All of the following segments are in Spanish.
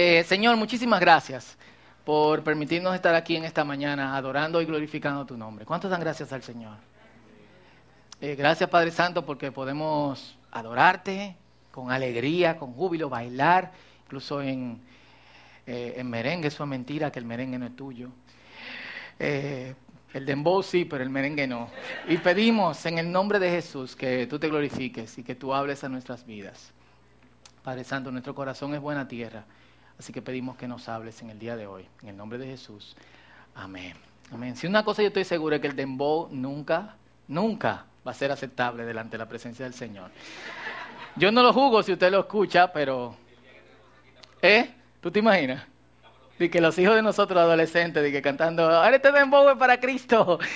Eh, Señor, muchísimas gracias por permitirnos estar aquí en esta mañana adorando y glorificando tu nombre. ¿Cuántos dan gracias al Señor? Eh, gracias Padre Santo porque podemos adorarte con alegría, con júbilo, bailar, incluso en, eh, en merengue, eso es mentira que el merengue no es tuyo. El dembow sí, pero el merengue no. Y pedimos en el nombre de Jesús que tú te glorifiques y que tú hables a nuestras vidas. Padre Santo, nuestro corazón es buena tierra, así que pedimos que nos hables en el día de hoy. En el nombre de Jesús. Amén. Amén. Si una cosa yo estoy seguro es que el dembow nunca, nunca va a ser aceptable delante de la presencia del Señor. Yo no lo juzgo si usted lo escucha, pero... ¿Eh? ¿Tú te imaginas? De que los hijos de nosotros adolescentes, de que cantando, ahora este dembow es para Cristo.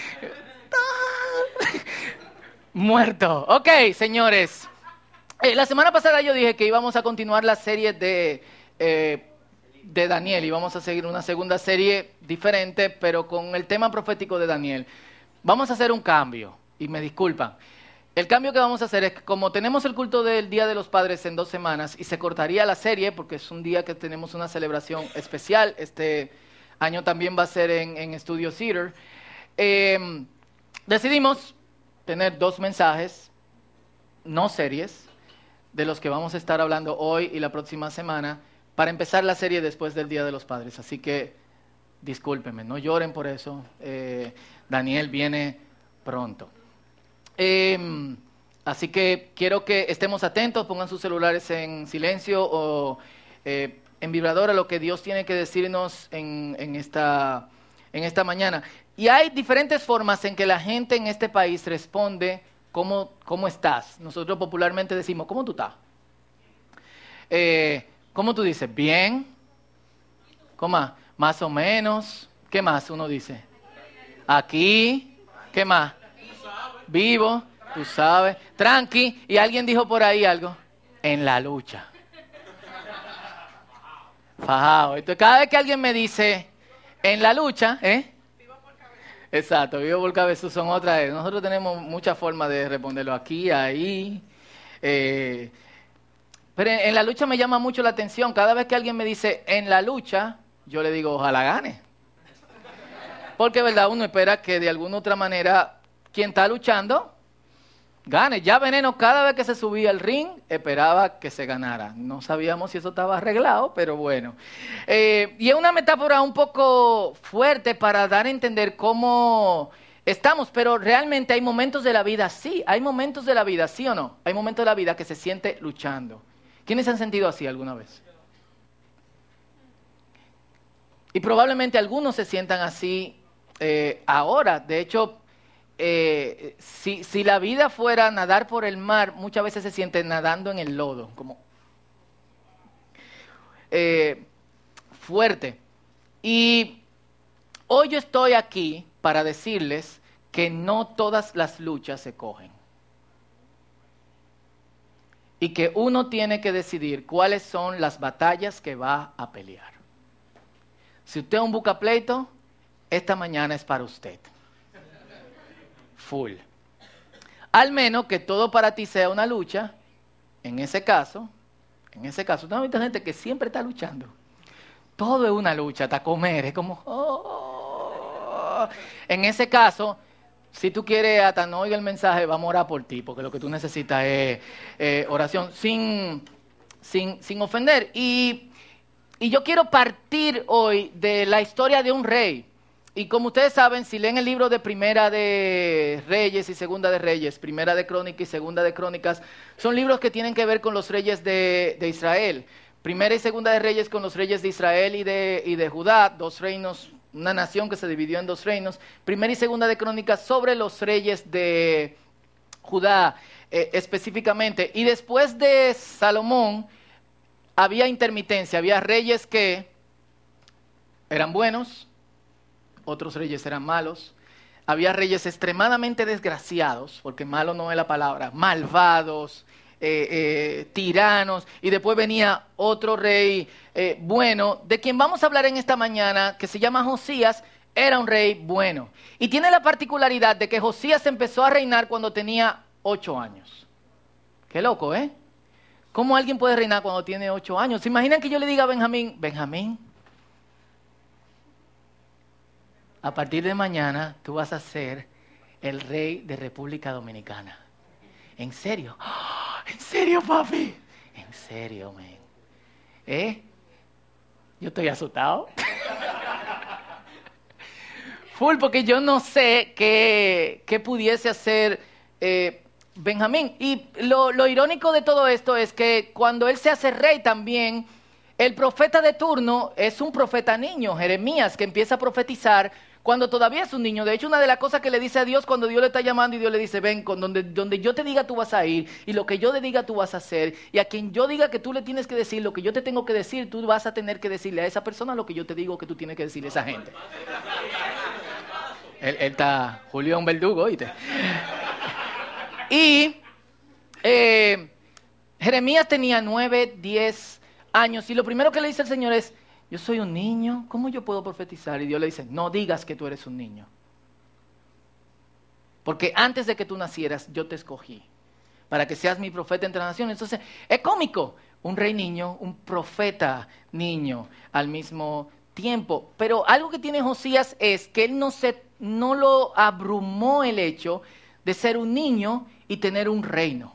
Muerto. Ok, señores. Eh, la semana pasada yo dije que íbamos a continuar la serie de, eh, de Daniel. Íbamos a seguir una segunda serie diferente, pero con el tema profético de Daniel. Vamos a hacer un cambio, y me disculpan. El cambio que vamos a hacer es que como tenemos el culto del Día de los Padres en dos semanas y se cortaría la serie porque es un día que tenemos una celebración especial, este año también va a ser en, en Studio Theater, eh, decidimos tener dos mensajes, no series, de los que vamos a estar hablando hoy y la próxima semana para empezar la serie después del Día de los Padres. Así que discúlpenme, no lloren por eso. Eh, Daniel viene pronto. Eh, así que quiero que estemos atentos, pongan sus celulares en silencio o eh, en vibrador a lo que Dios tiene que decirnos en, en, esta, en esta mañana. Y hay diferentes formas en que la gente en este país responde ¿Cómo, ¿Cómo, estás? Nosotros popularmente decimos, ¿cómo tú estás? Eh, ¿Cómo tú dices? ¿Bien? ¿Cómo más? Más o menos. ¿Qué más uno dice? Aquí. ¿Qué más? Vivo. Tú sabes. Tranqui. Y alguien dijo por ahí algo. En la lucha. Fajado. Entonces, cada vez que alguien me dice en la lucha, ¿eh? Exacto, vivo por cabeza son otras. Nosotros tenemos muchas formas de responderlo aquí, ahí. Eh, pero en, la lucha me llama mucho la atención. Cada vez que alguien me dice en la lucha, yo le digo ojalá gane. Porque, ¿verdad? Uno espera que de alguna otra manera quien está luchando gane. Ya Veneno cada vez que se subía al ring esperaba que se ganara. No sabíamos si eso estaba arreglado, pero bueno. Eh, y es una metáfora un poco fuerte para dar a entender cómo estamos, pero realmente hay momentos de la vida, sí, hay momentos de la vida, sí o no. Hay momentos de la vida que se siente luchando. ¿Quiénes han sentido así alguna vez? Y probablemente algunos se sientan así eh, ahora. De hecho, eh, si, si, la vida fuera nadar por el mar, muchas veces se siente nadando en el lodo, como eh, fuerte. Y hoy yo estoy aquí para decirles que no todas las luchas se cogen. Y que uno tiene que decidir cuáles son las batallas que va a pelear. Si usted es un bucapleito, esta mañana es para usted full. Al menos que todo para ti sea una lucha, en ese caso, en ese caso, has visto gente que siempre está luchando. Todo es una lucha, hasta comer, es como... Oh. En ese caso, si tú quieres hasta no oír el mensaje, vamos a orar por ti, porque lo que tú necesitas es eh, oración sin, sin, sin ofender. Y, y yo quiero partir hoy de la historia de un rey. Y como ustedes saben, si leen el libro de Primera de Reyes y Segunda de Reyes, Primera de Crónicas y Segunda de Crónicas, son libros que tienen que ver con los reyes de, de Israel. Primera y Segunda de Reyes con los reyes de Israel y de, y de Judá, dos reinos, una nación que se dividió en dos reinos. Primera y Segunda de Crónicas sobre los reyes de Judá eh, específicamente. Y después de Salomón había intermitencia, había reyes que eran buenos, otros reyes eran malos. Había reyes extremadamente desgraciados, porque malo no es la palabra, malvados, eh, eh, tiranos, y después venía otro rey eh, bueno, de quien vamos a hablar en esta mañana, que se llama Josías, era un rey bueno. Y tiene la particularidad de que Josías empezó a reinar cuando tenía ocho años. Qué loco, ¿eh? ¿Cómo alguien puede reinar cuando tiene ocho años? ¿Se imaginan que yo le diga a Benjamín, Benjamín, a partir de mañana tú vas a ser el rey de República Dominicana? ¿En serio? ¿En serio, papi? En serio, men. ¿Eh? Yo estoy asustado. Full, porque yo no sé qué, pudiese hacer eh, Benjamín. Y lo, lo irónico de todo esto es que cuando él se hace rey también, el profeta de turno es un profeta niño, Jeremías, que empieza a profetizar cuando todavía es un niño. De hecho, una de las cosas que le dice a Dios cuando Dios le está llamando y Dios le dice, ven, con donde, donde yo te diga tú vas a ir y lo que yo te diga tú vas a hacer y a quien yo diga que tú le tienes que decir lo que yo te tengo que decir, tú vas a tener que decirle a esa persona lo que yo te digo que tú tienes que decirle a esa gente. él, está Julián Verdugo, ¿oíste? Y eh, Jeremías tenía nueve, diez años y lo primero que le dice el Señor es, yo soy un niño, ¿cómo yo puedo profetizar? Y Dios le dice, no digas que tú eres un niño. Porque antes de que tú nacieras, yo te escogí para que seas mi profeta entre naciones. Entonces, es cómico, un rey niño, un profeta niño al mismo tiempo. Pero algo que tiene Josías es que él no, se, no lo abrumó el hecho de ser un niño y tener un reino.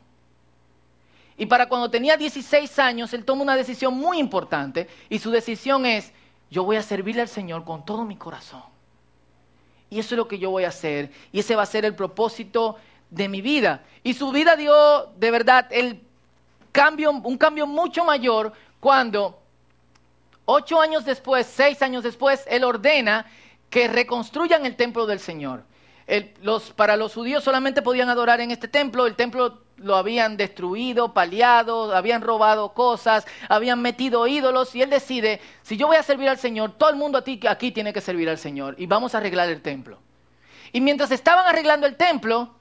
Y para cuando tenía 16 años, él toma una decisión muy importante y su decisión es, yo voy a servirle al Señor con todo mi corazón. Y eso es lo que yo voy a hacer. Y ese va a ser el propósito de mi vida. Y su vida dio de verdad el cambio, un cambio mucho mayor cuando ocho años después, seis años después, él ordena que reconstruyan el templo del Señor. los, para los judíos solamente podían adorar en este templo. El templo lo habían destruido, paliado, habían robado cosas, habían metido ídolos y él decide, si yo voy a servir al Señor, todo el mundo aquí tiene que servir al Señor y vamos a arreglar el templo. Y mientras estaban arreglando el templo,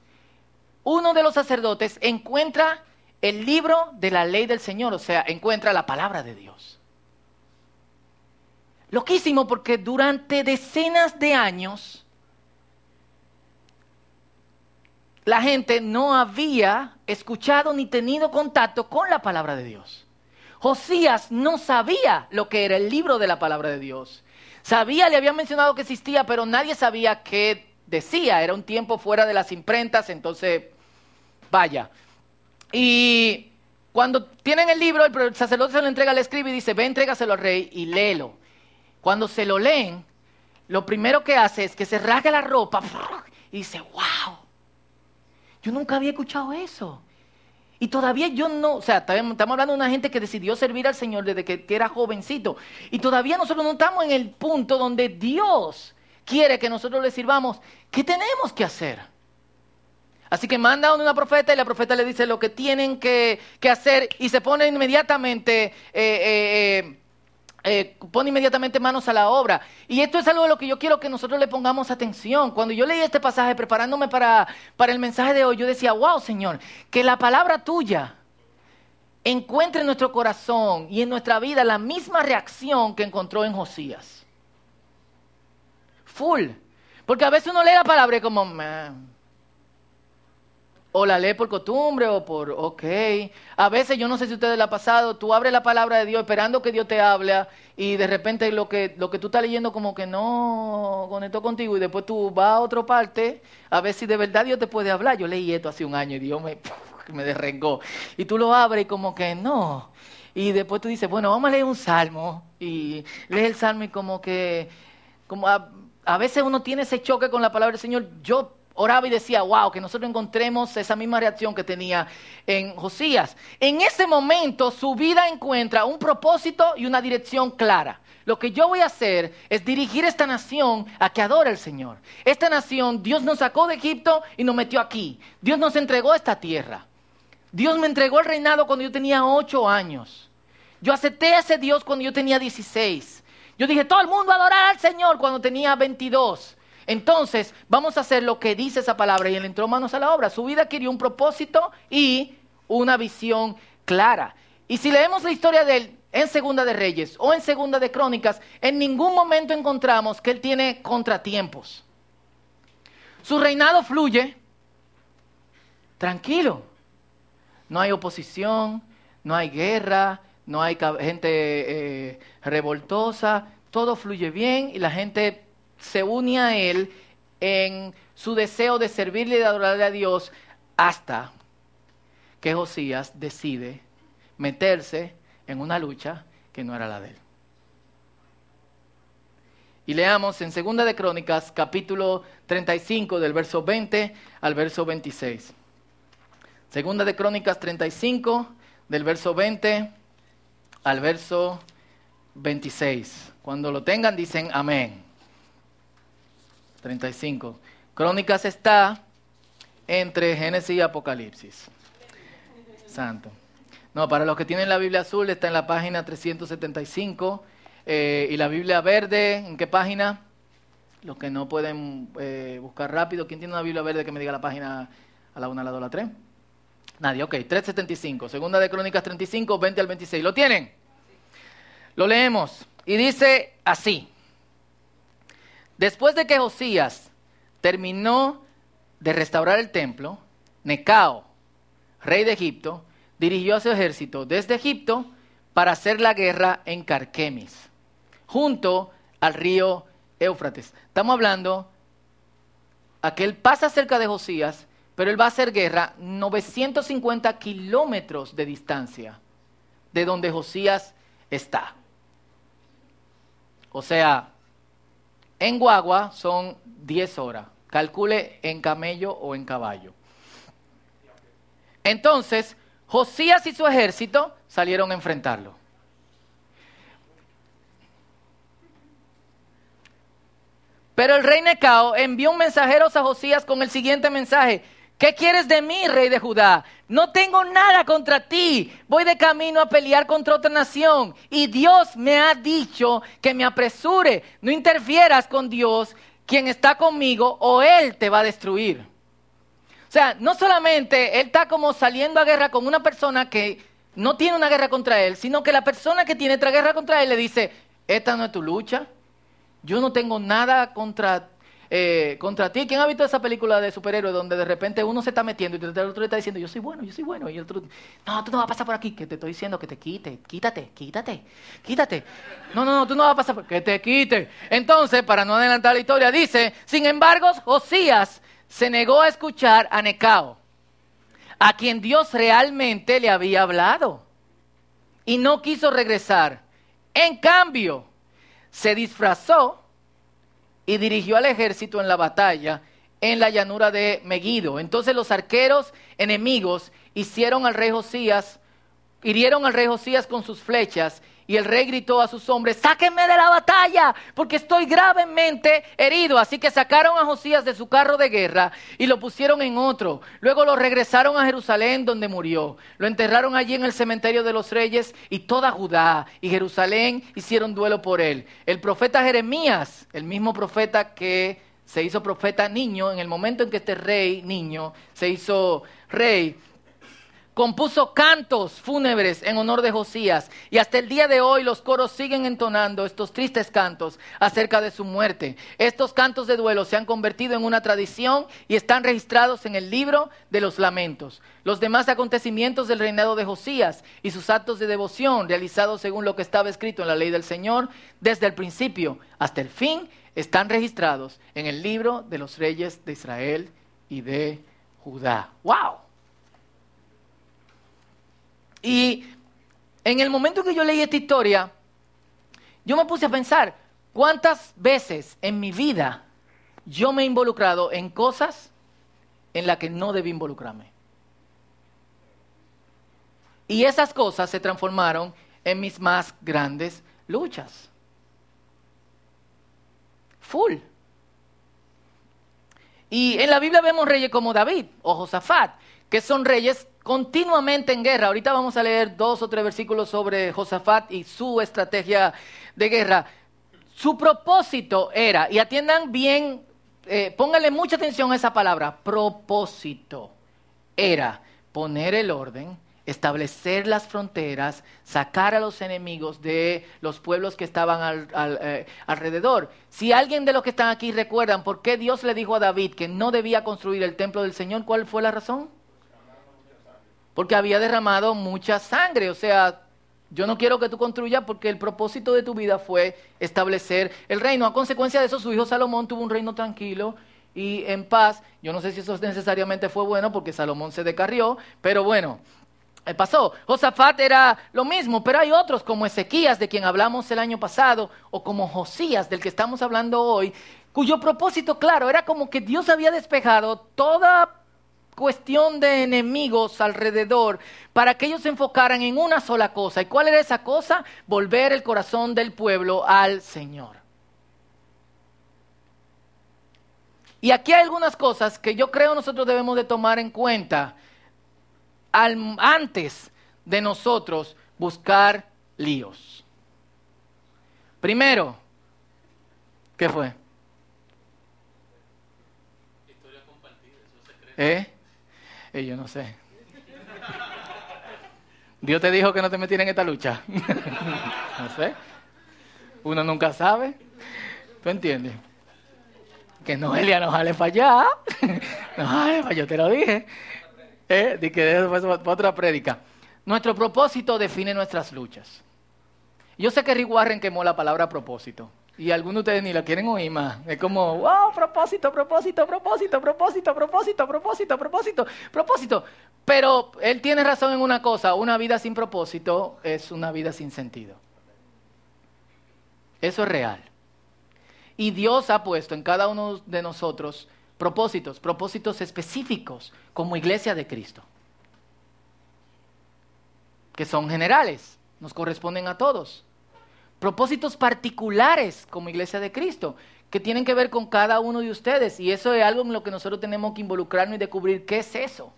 uno de los sacerdotes encuentra el libro de la ley del Señor, o sea, encuentra la palabra de Dios. Loquísimo porque durante decenas de años la gente no había escuchado ni tenido contacto con la palabra de Dios. Josías no sabía lo que era el libro de la palabra de Dios. Sabía, le habían mencionado que existía, pero nadie sabía qué decía. Era un tiempo fuera de las imprentas, entonces, vaya. Y cuando tienen el libro, el sacerdote se lo entrega, le escribe y dice, ve, entrégaselo al rey y léelo. Cuando se lo leen, lo primero que hace es que se rasga la ropa y dice, wow, yo nunca había escuchado eso. Y todavía yo no, o sea, estamos hablando de una gente que decidió servir al Señor desde que, era jovencito. Y todavía nosotros no estamos en el punto donde Dios quiere que nosotros le sirvamos. ¿Qué tenemos que hacer? Así que manda a una profeta y la profeta le dice lo que tienen que, hacer y se pone inmediatamente eh, eh, eh, eh, pone inmediatamente manos a la obra. Y esto es algo de lo que yo quiero que nosotros le pongamos atención. Cuando yo leí este pasaje preparándome para, para el mensaje de hoy, yo decía, wow, Señor, que la palabra tuya encuentre en nuestro corazón y en nuestra vida la misma reacción que encontró en Josías. Full. Porque a veces uno lee la palabra y como, o la lee por costumbre o por, ok. A veces, yo no sé si ustedes le ha pasado, tú abres la palabra de Dios esperando que Dios te hable y de repente lo que, lo que tú estás leyendo como que no conectó contigo y después tú vas a otra parte a ver si de verdad Dios te puede hablar. Yo leí esto hace un año y Dios me, me derrengó. Y tú lo abres y como que no. Y después tú dices, bueno, vamos a leer un salmo. Y lees el salmo y como que, como a, a veces uno tiene ese choque con la palabra del Señor. Yo oraba y decía, wow, que nosotros encontremos esa misma reacción que tenía en Josías. En ese momento su vida encuentra un propósito y una dirección clara. Lo que yo voy a hacer es dirigir esta nación a que adore al Señor. Esta nación, Dios nos sacó de Egipto y nos metió aquí. Dios nos entregó esta tierra. Dios me entregó el reinado cuando yo tenía ocho años. Yo acepté a ese Dios cuando yo tenía 16. Yo dije, todo el mundo adorar al Señor cuando tenía 22. Entonces, vamos a hacer lo que dice esa palabra y él entró manos a la obra. Su vida adquirió un propósito y una visión clara. Y si leemos la historia de él en Segunda de Reyes o en Segunda de Crónicas, en ningún momento encontramos que él tiene contratiempos. Su reinado fluye tranquilo. No hay oposición, no hay guerra, no hay gente eh, revoltosa, todo fluye bien y la gente se une a él en su deseo de servirle y de adorarle a Dios hasta que Josías decide meterse en una lucha que no era la de él. Y leamos en Segunda de Crónicas, capítulo 35, del verso 20 al verso 26. Segunda de Crónicas 35, del verso 20 al verso 26. Cuando lo tengan dicen amén. 35. Crónicas está entre Génesis y Apocalipsis. Santo. No, para los que tienen la Biblia azul está en la página 375 eh, y la Biblia verde, ¿en qué página? Los que no pueden eh, buscar rápido, ¿quién tiene una Biblia verde que me diga la página a la 1, a la 2, a la 3? Nadie, ok, 375, segunda de Crónicas 35, 20 al 26. ¿Lo tienen? Lo leemos y dice así. Después de que Josías terminó de restaurar el templo, Necao, rey de Egipto, dirigió a su ejército desde Egipto para hacer la guerra en Carquemis, junto al río Éufrates. Estamos hablando a que él pasa cerca de Josías, pero él va a hacer guerra 950 kilómetros de distancia de donde Josías está. O sea, en guagua son 10 horas. Calcule en camello o en caballo. Entonces, Josías y su ejército salieron a enfrentarlo. Pero el rey Necao envió un mensajero a Josías con el siguiente mensaje. ¿Qué quieres de mí, rey de Judá? No tengo nada contra ti. Voy de camino a pelear contra otra nación. Y Dios me ha dicho que me apresure. No interfieras con Dios, quien está conmigo, o Él te va a destruir. O sea, no solamente Él está como saliendo a guerra con una persona que no tiene una guerra contra Él, sino que la persona que tiene otra guerra contra Él le dice, esta no es tu lucha. Yo no tengo nada contra eh, contra ti. ¿Quién ha visto esa película de superhéroes donde de repente uno se está metiendo y el otro le está diciendo, yo soy bueno, yo soy bueno? Y el otro, no, tú no vas a pasar por aquí, que te estoy diciendo que te quite, quítate, quítate, quítate. No, no, no, tú no vas a pasar por que te quite. Entonces, para no adelantar la historia, dice, sin embargo, Josías se negó a escuchar a Necao, a quien Dios realmente le había hablado, y no quiso regresar. En cambio, se disfrazó y dirigió al ejército en la batalla en la llanura de Megiddo. Entonces los arqueros enemigos hicieron al rey Josías, hirieron al rey Josías con sus flechas y el rey gritó a sus hombres, sáquenme de la batalla, porque estoy gravemente herido. Así que sacaron a Josías de su carro de guerra y lo pusieron en otro. Luego lo regresaron a Jerusalén donde murió. Lo enterraron allí en el cementerio de los reyes y toda Judá y Jerusalén hicieron duelo por él. El profeta Jeremías, el mismo profeta que se hizo profeta niño, en el momento en que este rey niño se hizo rey, compuso cantos fúnebres en honor de Josías y hasta el día de hoy los coros siguen entonando estos tristes cantos acerca de su muerte. Estos cantos de duelo se han convertido en una tradición y están registrados en el libro de los lamentos. Los demás acontecimientos del reinado de Josías y sus actos de devoción realizados según lo que estaba escrito en la ley del Señor desde el principio hasta el fin están registrados en el libro de los reyes de Israel y de Judá. ¡Wow! Y en el momento que yo leí esta historia, yo me puse a pensar, ¿cuántas veces en mi vida yo me he involucrado en cosas en las que no debí involucrarme? Y esas cosas se transformaron en mis más grandes luchas. Full. Y en la Biblia vemos reyes como David o Josafat, que son reyes continuamente en guerra. Ahorita vamos a leer dos o tres versículos sobre Josafat y su estrategia de guerra. Su propósito era, y atiendan bien, eh, pónganle mucha atención a esa palabra, propósito, era poner el orden, establecer las fronteras, sacar a los enemigos de los pueblos que estaban eh, alrededor. Si alguien de los que están aquí recuerdan por qué Dios le dijo a David que no debía construir el templo del Señor, ¿cuál fue la razón? porque había derramado mucha sangre. O sea, yo no quiero que tú construyas porque el propósito de tu vida fue establecer el reino. A consecuencia de eso, su hijo Salomón tuvo un reino tranquilo y en paz. Yo no sé si eso necesariamente fue bueno porque Salomón se decarrió, pero bueno, pasó. Josafat era lo mismo, pero hay otros como Ezequías, de quien hablamos el año pasado, o como Josías, del que estamos hablando hoy, cuyo propósito, claro, era como que Dios había despejado toda cuestión de enemigos alrededor para que ellos se enfocaran en una sola cosa. ¿Y cuál era esa cosa? Volver el corazón del pueblo al Señor. Y aquí hay algunas cosas que yo creo nosotros debemos de tomar en cuenta antes de nosotros buscar líos. Primero, ¿qué fue? Historia compartida, eso ¿Eh? yo no sé. Dios te dijo que no te metieras en esta lucha. no sé. Uno nunca sabe. ¿Tú entiendes? Que Noelia no jale para allá. no jale para yo te lo dije. ¿Eh? Di que después otra prédica. Nuestro propósito define nuestras luchas. Yo sé que Rick Warren quemó la palabra propósito. Y algunos de ustedes ni la quieren oír más. Es como, wow, propósito, propósito, propósito, propósito, propósito, propósito, propósito, propósito. Pero él tiene razón en una cosa, una vida sin propósito es una vida sin sentido. Eso es real. Y Dios ha puesto en cada uno de nosotros propósitos, propósitos específicos como iglesia de Cristo, que son generales, nos corresponden a todos propósitos particulares como iglesia de Cristo, que tienen que ver con cada uno de ustedes. Y eso es algo en lo que nosotros tenemos que involucrarnos y descubrir qué es eso.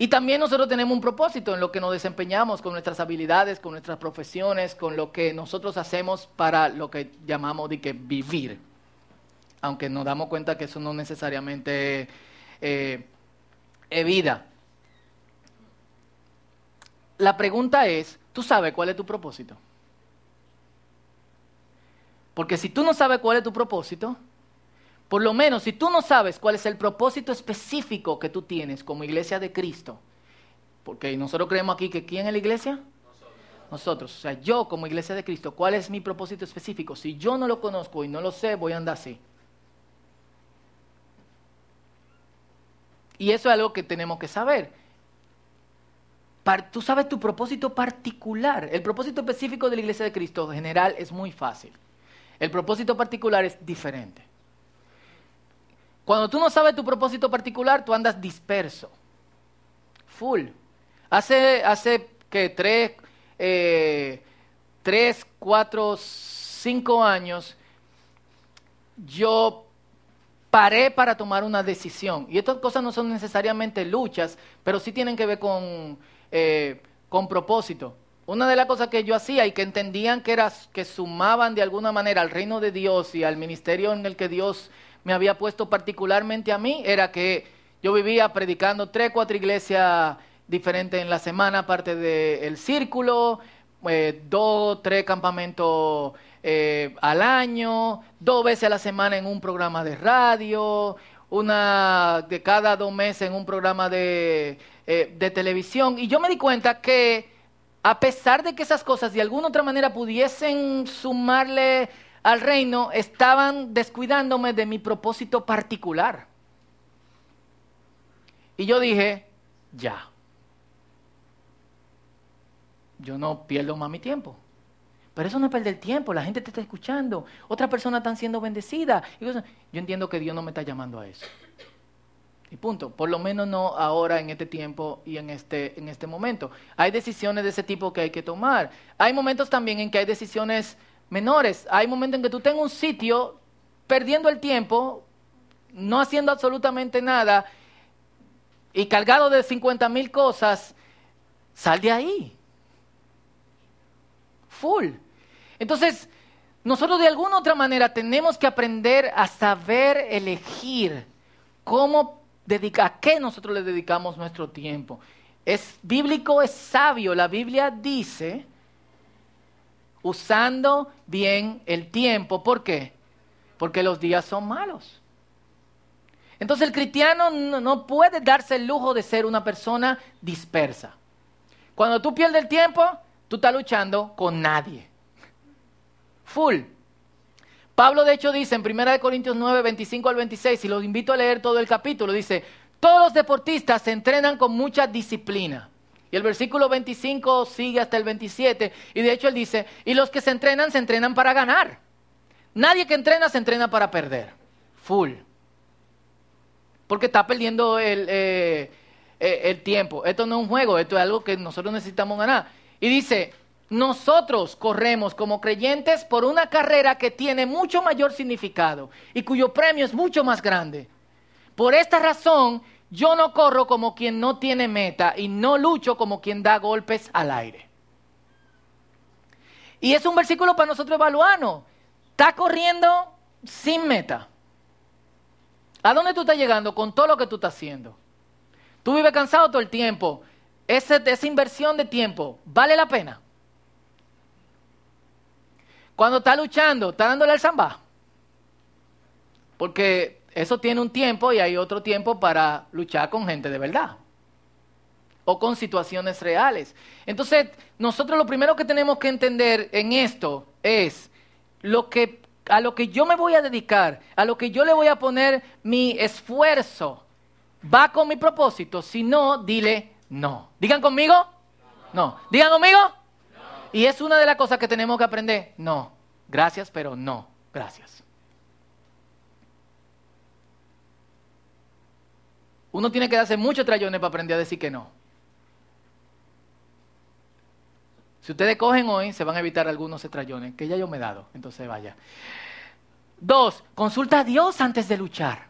Y también nosotros tenemos un propósito en lo que nos desempeñamos con nuestras habilidades, con nuestras profesiones, con lo que nosotros hacemos para lo que llamamos de que vivir. Aunque nos damos cuenta que eso no necesariamente eh, es vida. La pregunta es, ¿tú sabes cuál es tu propósito? Porque si tú no sabes cuál es tu propósito, por lo menos si tú no sabes cuál es el propósito específico que tú tienes como iglesia de Cristo, porque nosotros creemos aquí que ¿quién es la iglesia? Nosotros. O sea, yo como iglesia de Cristo, ¿cuál es mi propósito específico? Si yo no lo conozco y no lo sé, voy a andar así. Y eso es algo que tenemos que saber. Tú sabes tu propósito particular. El propósito específico de la iglesia de Cristo en general es muy fácil. El propósito particular es diferente. Cuando tú no sabes tu propósito particular, tú andas disperso. Full. Hace, hace que tres, eh, tres, cuatro, cinco años, yo paré para tomar una decisión. Y estas cosas no son necesariamente luchas, pero sí tienen que ver con, eh, con propósito. Una de las cosas que yo hacía y que entendían que era que sumaban de alguna manera al reino de Dios y al ministerio en el que Dios me había puesto particularmente a mí era que yo vivía predicando tres, cuatro iglesias diferentes en la semana, aparte del círculo, eh, dos, tres campamentos eh, al año, dos veces a la semana en un programa de radio, una de cada dos meses en un programa de, eh, de televisión. Y yo me di cuenta que a pesar de que esas cosas de alguna otra manera pudiesen sumarle al reino, estaban descuidándome de mi propósito particular. Y yo dije, ya, yo no pierdo más mi tiempo. Pero eso no es perder tiempo, la gente te está escuchando, otras personas están siendo bendecidas. Yo entiendo que Dios no me está llamando a eso. Y punto. Por lo menos no ahora, en este tiempo y en este, en este momento. Hay decisiones de ese tipo que hay que tomar. Hay momentos también en que hay decisiones menores. Hay momentos en que tú tengas un sitio perdiendo el tiempo, no haciendo absolutamente nada y cargado de 50 mil cosas. Sal de ahí. Full. Entonces, nosotros de alguna otra manera tenemos que aprender a saber elegir cómo ¿A qué nosotros le dedicamos nuestro tiempo? Es bíblico, es sabio. La Biblia dice, usando bien el tiempo. ¿Por qué? Porque los días son malos. Entonces el cristiano no, puede darse el lujo de ser una persona dispersa. Cuando tú pierdes el tiempo, tú estás luchando con nadie. Full. Pablo de hecho dice en 1 Corintios 9, 25 al 26, y los invito a leer todo el capítulo, dice, todos los deportistas se entrenan con mucha disciplina. Y el versículo 25 sigue hasta el 27, y de hecho él dice, y los que se entrenan, se entrenan para ganar. Nadie que entrena se entrena para perder. Full. Porque está perdiendo el, eh, eh, el tiempo. Esto no es un juego, esto es algo que nosotros necesitamos ganar. Y dice, nosotros corremos como creyentes por una carrera que tiene mucho mayor significado y cuyo premio es mucho más grande. Por esta razón, yo no corro como quien no tiene meta y no lucho como quien da golpes al aire. Y es un versículo para nosotros evaluarnos. Está corriendo sin meta. ¿A dónde tú estás llegando con todo lo que tú estás haciendo? Tú vives cansado todo el tiempo. esa inversión de tiempo, ¿vale la pena? Cuando está luchando, está dándole al samba. Porque eso tiene un tiempo y hay otro tiempo para luchar con gente de verdad. O con situaciones reales. Entonces, nosotros lo primero que tenemos que entender en esto es lo que, a lo que yo me voy a dedicar, a lo que yo le voy a poner mi esfuerzo, va con mi propósito. Si no, dile no. Digan conmigo. No. Digan conmigo. Y es una de las cosas que tenemos que aprender. No, gracias, pero no, gracias. Uno tiene que darse muchos trayones para aprender a decir que no. Si ustedes cogen hoy, se van a evitar algunos estrellones, que ya yo me he dado, entonces vaya. Dos, consulta a Dios antes de luchar.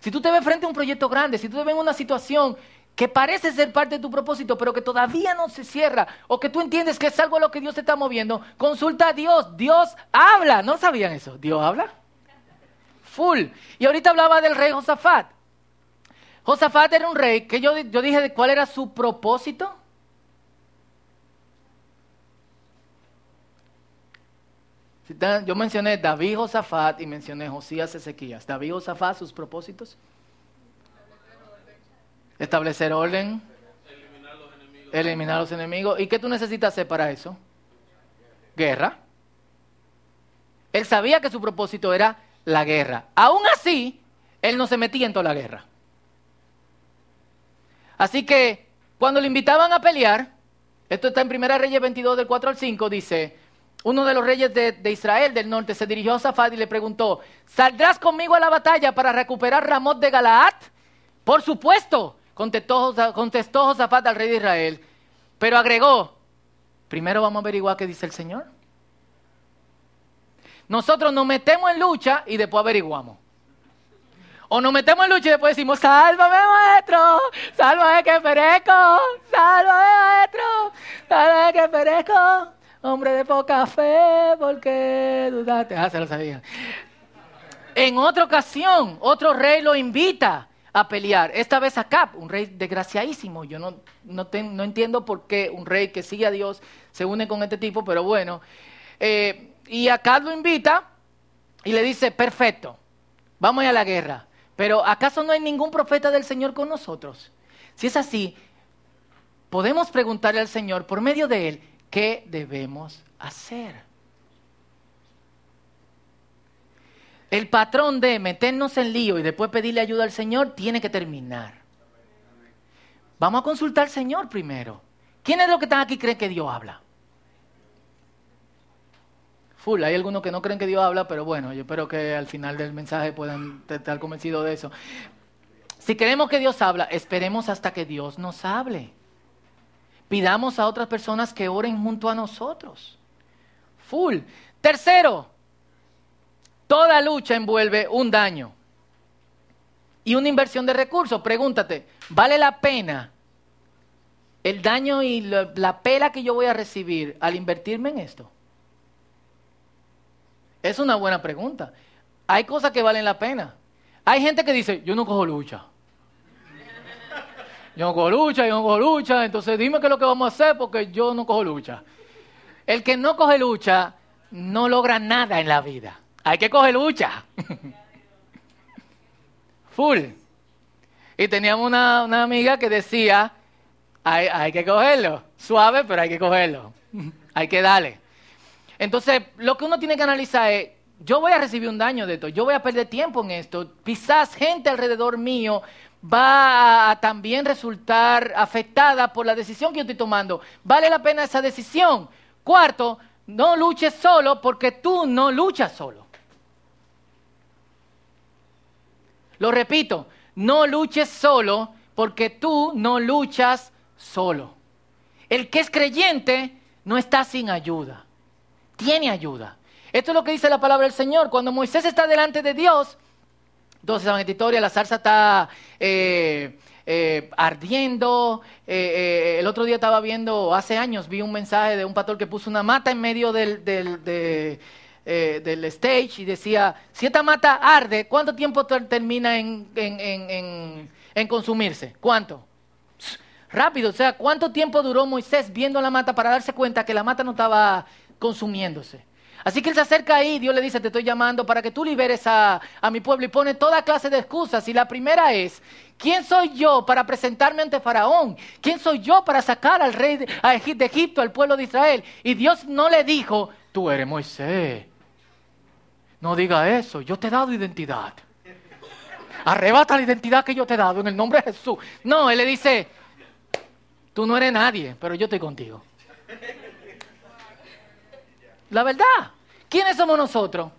Si tú te ves frente a un proyecto grande, si tú te ves en una situación que parece ser parte de tu propósito, pero que todavía no se cierra, o que tú entiendes que es algo a lo que Dios te está moviendo, consulta a Dios. Dios habla. ¿No sabían eso? ¿Dios habla? Full. Y ahorita hablaba del rey Josafat. Josafat era un rey que yo, yo dije de cuál era su propósito. Yo mencioné David Josafat y mencioné Josías Ezequías. David Josafat, sus propósitos. Establecer orden. Eliminar los enemigos. ¿Y qué tú necesitas hacer para eso? Guerra. Él sabía que su propósito era la guerra. Aún así, él no se metía en toda la guerra. Así que cuando le invitaban a pelear, esto está en Primera Reyes 22 del 4 al 5, dice, uno de los reyes de, Israel del norte se dirigió a Zafat y le preguntó, ¿saldrás conmigo a la batalla para recuperar Ramot de Galaad? Por supuesto, Contestó, contestó Josafat al rey de Israel, pero agregó, primero vamos a averiguar qué dice el Señor. Nosotros nos metemos en lucha y después averiguamos. O nos metemos en lucha y después decimos, sálvame maestro, sálvame que perezco, sálvame maestro, sálvame que perezco, hombre de poca fe, porque dudaste. Ah, se lo sabía. En otra ocasión, otro rey lo invita a pelear. Esta vez Acab, un rey desgraciadísimo. Yo no, no, entiendo por qué un rey que sigue a Dios se une con este tipo, pero bueno. Eh, y Acab lo invita y le dice, perfecto, vamos a la guerra. Pero ¿acaso no hay ningún profeta del Señor con nosotros? Si es así, podemos preguntarle al Señor por medio de él, ¿qué debemos hacer? El patrón de meternos en lío y después pedirle ayuda al Señor tiene que terminar. Vamos a consultar al Señor primero. ¿Quiénes de los que están aquí creen que Dios habla? Full, hay algunos que no creen que Dios habla, pero bueno, yo espero que al final del mensaje puedan estar convencidos de eso. Si queremos que Dios habla, esperemos hasta que Dios nos hable. Pidamos a otras personas que oren junto a nosotros. Full. Tercero, Toda lucha envuelve un daño y una inversión de recursos. Pregúntate, ¿vale la pena el daño y la, pela que yo voy a recibir al invertirme en esto? Es una buena pregunta. Hay cosas que valen la pena. Hay gente que dice, yo no cojo lucha. Yo no cojo lucha, yo no cojo lucha, entonces dime qué es lo que vamos a hacer porque yo no cojo lucha. El que no coge lucha no logra nada en la vida. Hay que coger lucha. Full. Y teníamos una, una amiga que decía, hay, hay que cogerlo. Suave, pero hay que cogerlo. hay que darle. Entonces, lo que uno tiene que analizar es, yo voy a recibir un daño de esto, yo voy a perder tiempo en esto, quizás gente alrededor mío va a también resultar afectada por la decisión que yo estoy tomando. ¿Vale la pena esa decisión? Cuarto, no luches solo porque tú no luchas solo. Lo repito, no luches solo porque tú no luchas solo. El que es creyente no está sin ayuda, tiene ayuda. Esto es lo que dice la palabra del Señor. Cuando Moisés está delante de Dios, entonces en historia la salsa está eh, eh, ardiendo. Eh, el otro día estaba viendo, hace años vi un mensaje de un pastor que puso una mata en medio del, del, stage y decía, si esta mata arde, ¿cuánto tiempo termina en, en consumirse? ¿Cuánto? Rápido, o sea, ¿cuánto tiempo duró Moisés viendo la mata para darse cuenta que la mata no estaba consumiéndose? Así que él se acerca ahí, Dios le dice, te estoy llamando para que tú liberes a, mi pueblo y pone toda clase de excusas. Y la primera es, ¿quién soy yo para presentarme ante Faraón? ¿Quién soy yo para sacar al rey de, de Egipto, al pueblo de Israel? Y Dios no le dijo, tú eres Moisés. No diga eso, yo te he dado identidad. Arrebata la identidad que yo te he dado en el nombre de Jesús. No, él le dice, tú no eres nadie, pero yo estoy contigo. La verdad. ¿Quiénes somos nosotros?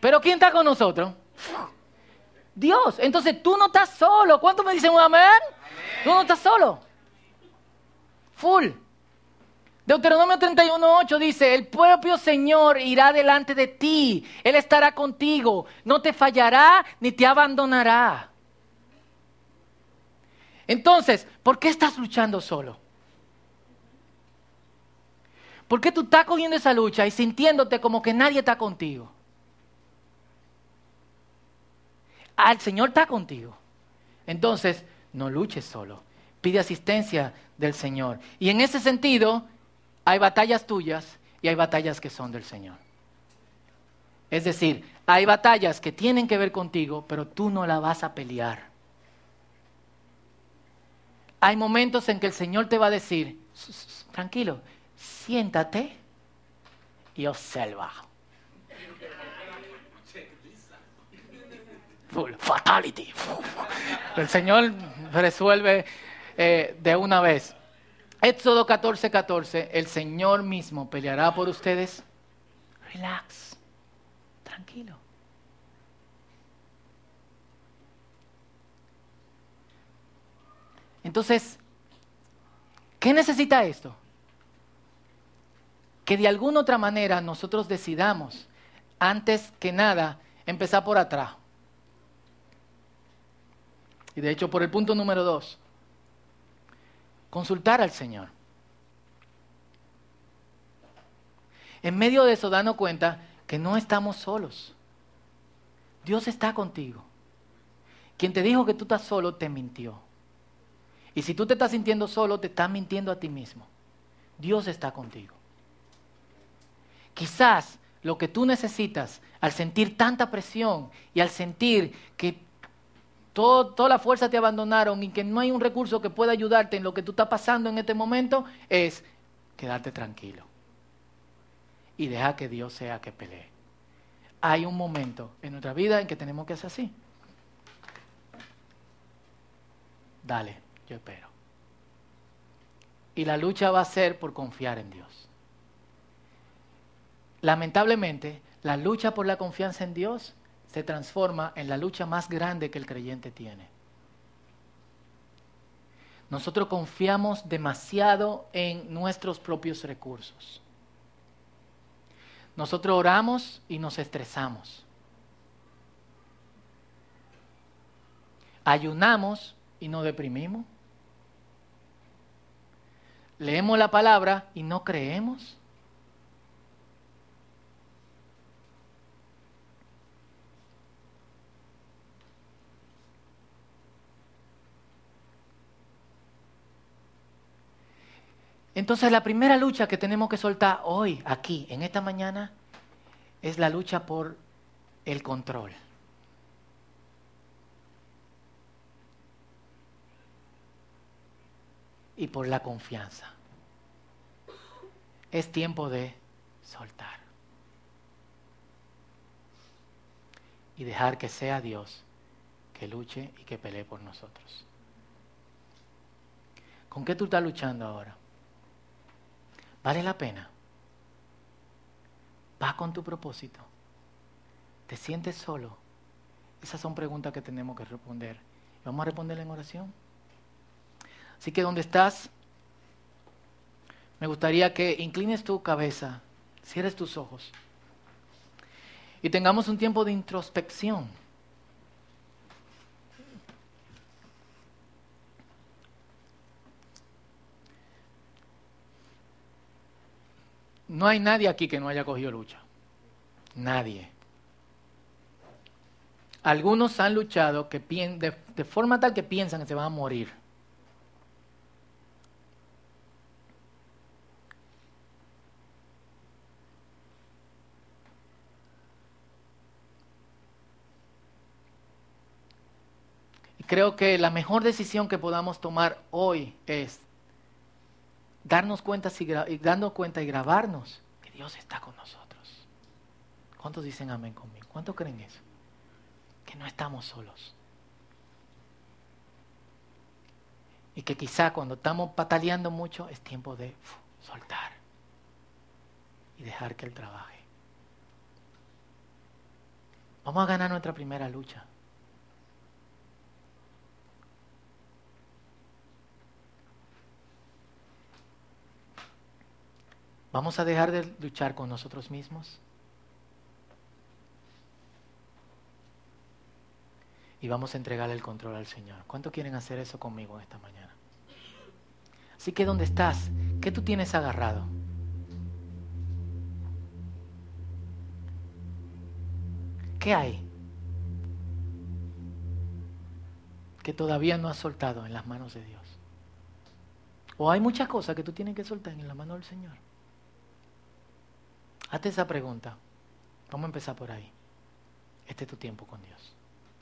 Pero ¿quién está con nosotros? Dios. Entonces tú no estás solo. ¿Cuántos me dicen un amén? Tú no estás solo. Full. Deuteronomio 31.8 dice, el propio Señor irá delante de ti, Él estará contigo, no te fallará ni te abandonará. Entonces, ¿por qué estás luchando solo? ¿Por qué tú estás cogiendo esa lucha y sintiéndote como que nadie está contigo? Ah, el Señor está contigo. Entonces, no luches solo. Pide asistencia del Señor. Y en ese sentido, hay batallas tuyas y hay batallas que son del Señor. Es decir, hay batallas que tienen que ver contigo, pero tú no la vas a pelear. Hay momentos en que el Señor te va a decir, tranquilo, siéntate y observa. fatality. El Señor resuelve eh, de una vez. Éxodo 14, 14. El Señor mismo peleará por ustedes. Relax. Tranquilo. Entonces, ¿qué necesita esto? que de alguna otra manera nosotros decidamos, antes que nada, empezar por atrás. Y de hecho, por el punto número dos, consultar al Señor. En medio de eso, darnos cuenta que no estamos solos. Dios está contigo. Quien te dijo que tú estás solo, te mintió. Y si tú te estás sintiendo solo, te estás mintiendo a ti mismo. Dios está contigo. Quizás lo que tú necesitas al sentir tanta presión y al sentir que toda la fuerza te abandonaron y que no hay un recurso que pueda ayudarte en lo que tú estás pasando en este momento, es quedarte tranquilo y deja que Dios sea que pelee. Hay un momento en nuestra vida en que tenemos que hacer así. Dale, yo espero. Y la lucha va a ser por confiar en Dios lamentablemente, la lucha por la confianza en Dios se transforma en la lucha más grande que el creyente tiene. Nosotros confiamos demasiado en nuestros propios recursos. Nosotros oramos y nos estresamos. Ayunamos y nos deprimimos. Leemos la palabra y no creemos. Entonces la primera lucha que tenemos que soltar hoy, aquí, en esta mañana, es la lucha por el control. Y por la confianza. Es tiempo de soltar. Y dejar que sea Dios que luche y que pelee por nosotros. ¿Con qué tú estás luchando ahora? ¿Vale la pena? ¿Va con tu propósito? ¿Te sientes solo? Esas son preguntas que tenemos que responder. Vamos a responderla en oración. Así que donde estás, me gustaría que inclines tu cabeza, cierres tus ojos y tengamos un tiempo de introspección. No hay nadie aquí que no haya cogido lucha. Nadie. Algunos han luchado que de, de forma tal que piensan que se van a morir. Creo que la mejor decisión que podamos tomar hoy es darnos cuenta y cuenta y grabarnos que Dios está con nosotros. ¿Cuántos dicen amén conmigo? ¿Cuántos creen eso? Que no estamos solos. Y que quizá cuando estamos pataleando mucho es tiempo de soltar y dejar que Él trabaje. Vamos a ganar nuestra primera lucha. ¿Vamos a dejar de luchar con nosotros mismos? Y vamos a entregarle el control al Señor. ¿Cuánto quieren hacer eso conmigo esta mañana? Así que ¿dónde estás? ¿Qué tú tienes agarrado? ¿Qué hay? Que todavía no has soltado en las manos de Dios. O hay muchas cosas que tú tienes que soltar en la mano del Señor. Hazte esa pregunta. Vamos a empezar por ahí. Este es tu tiempo con Dios.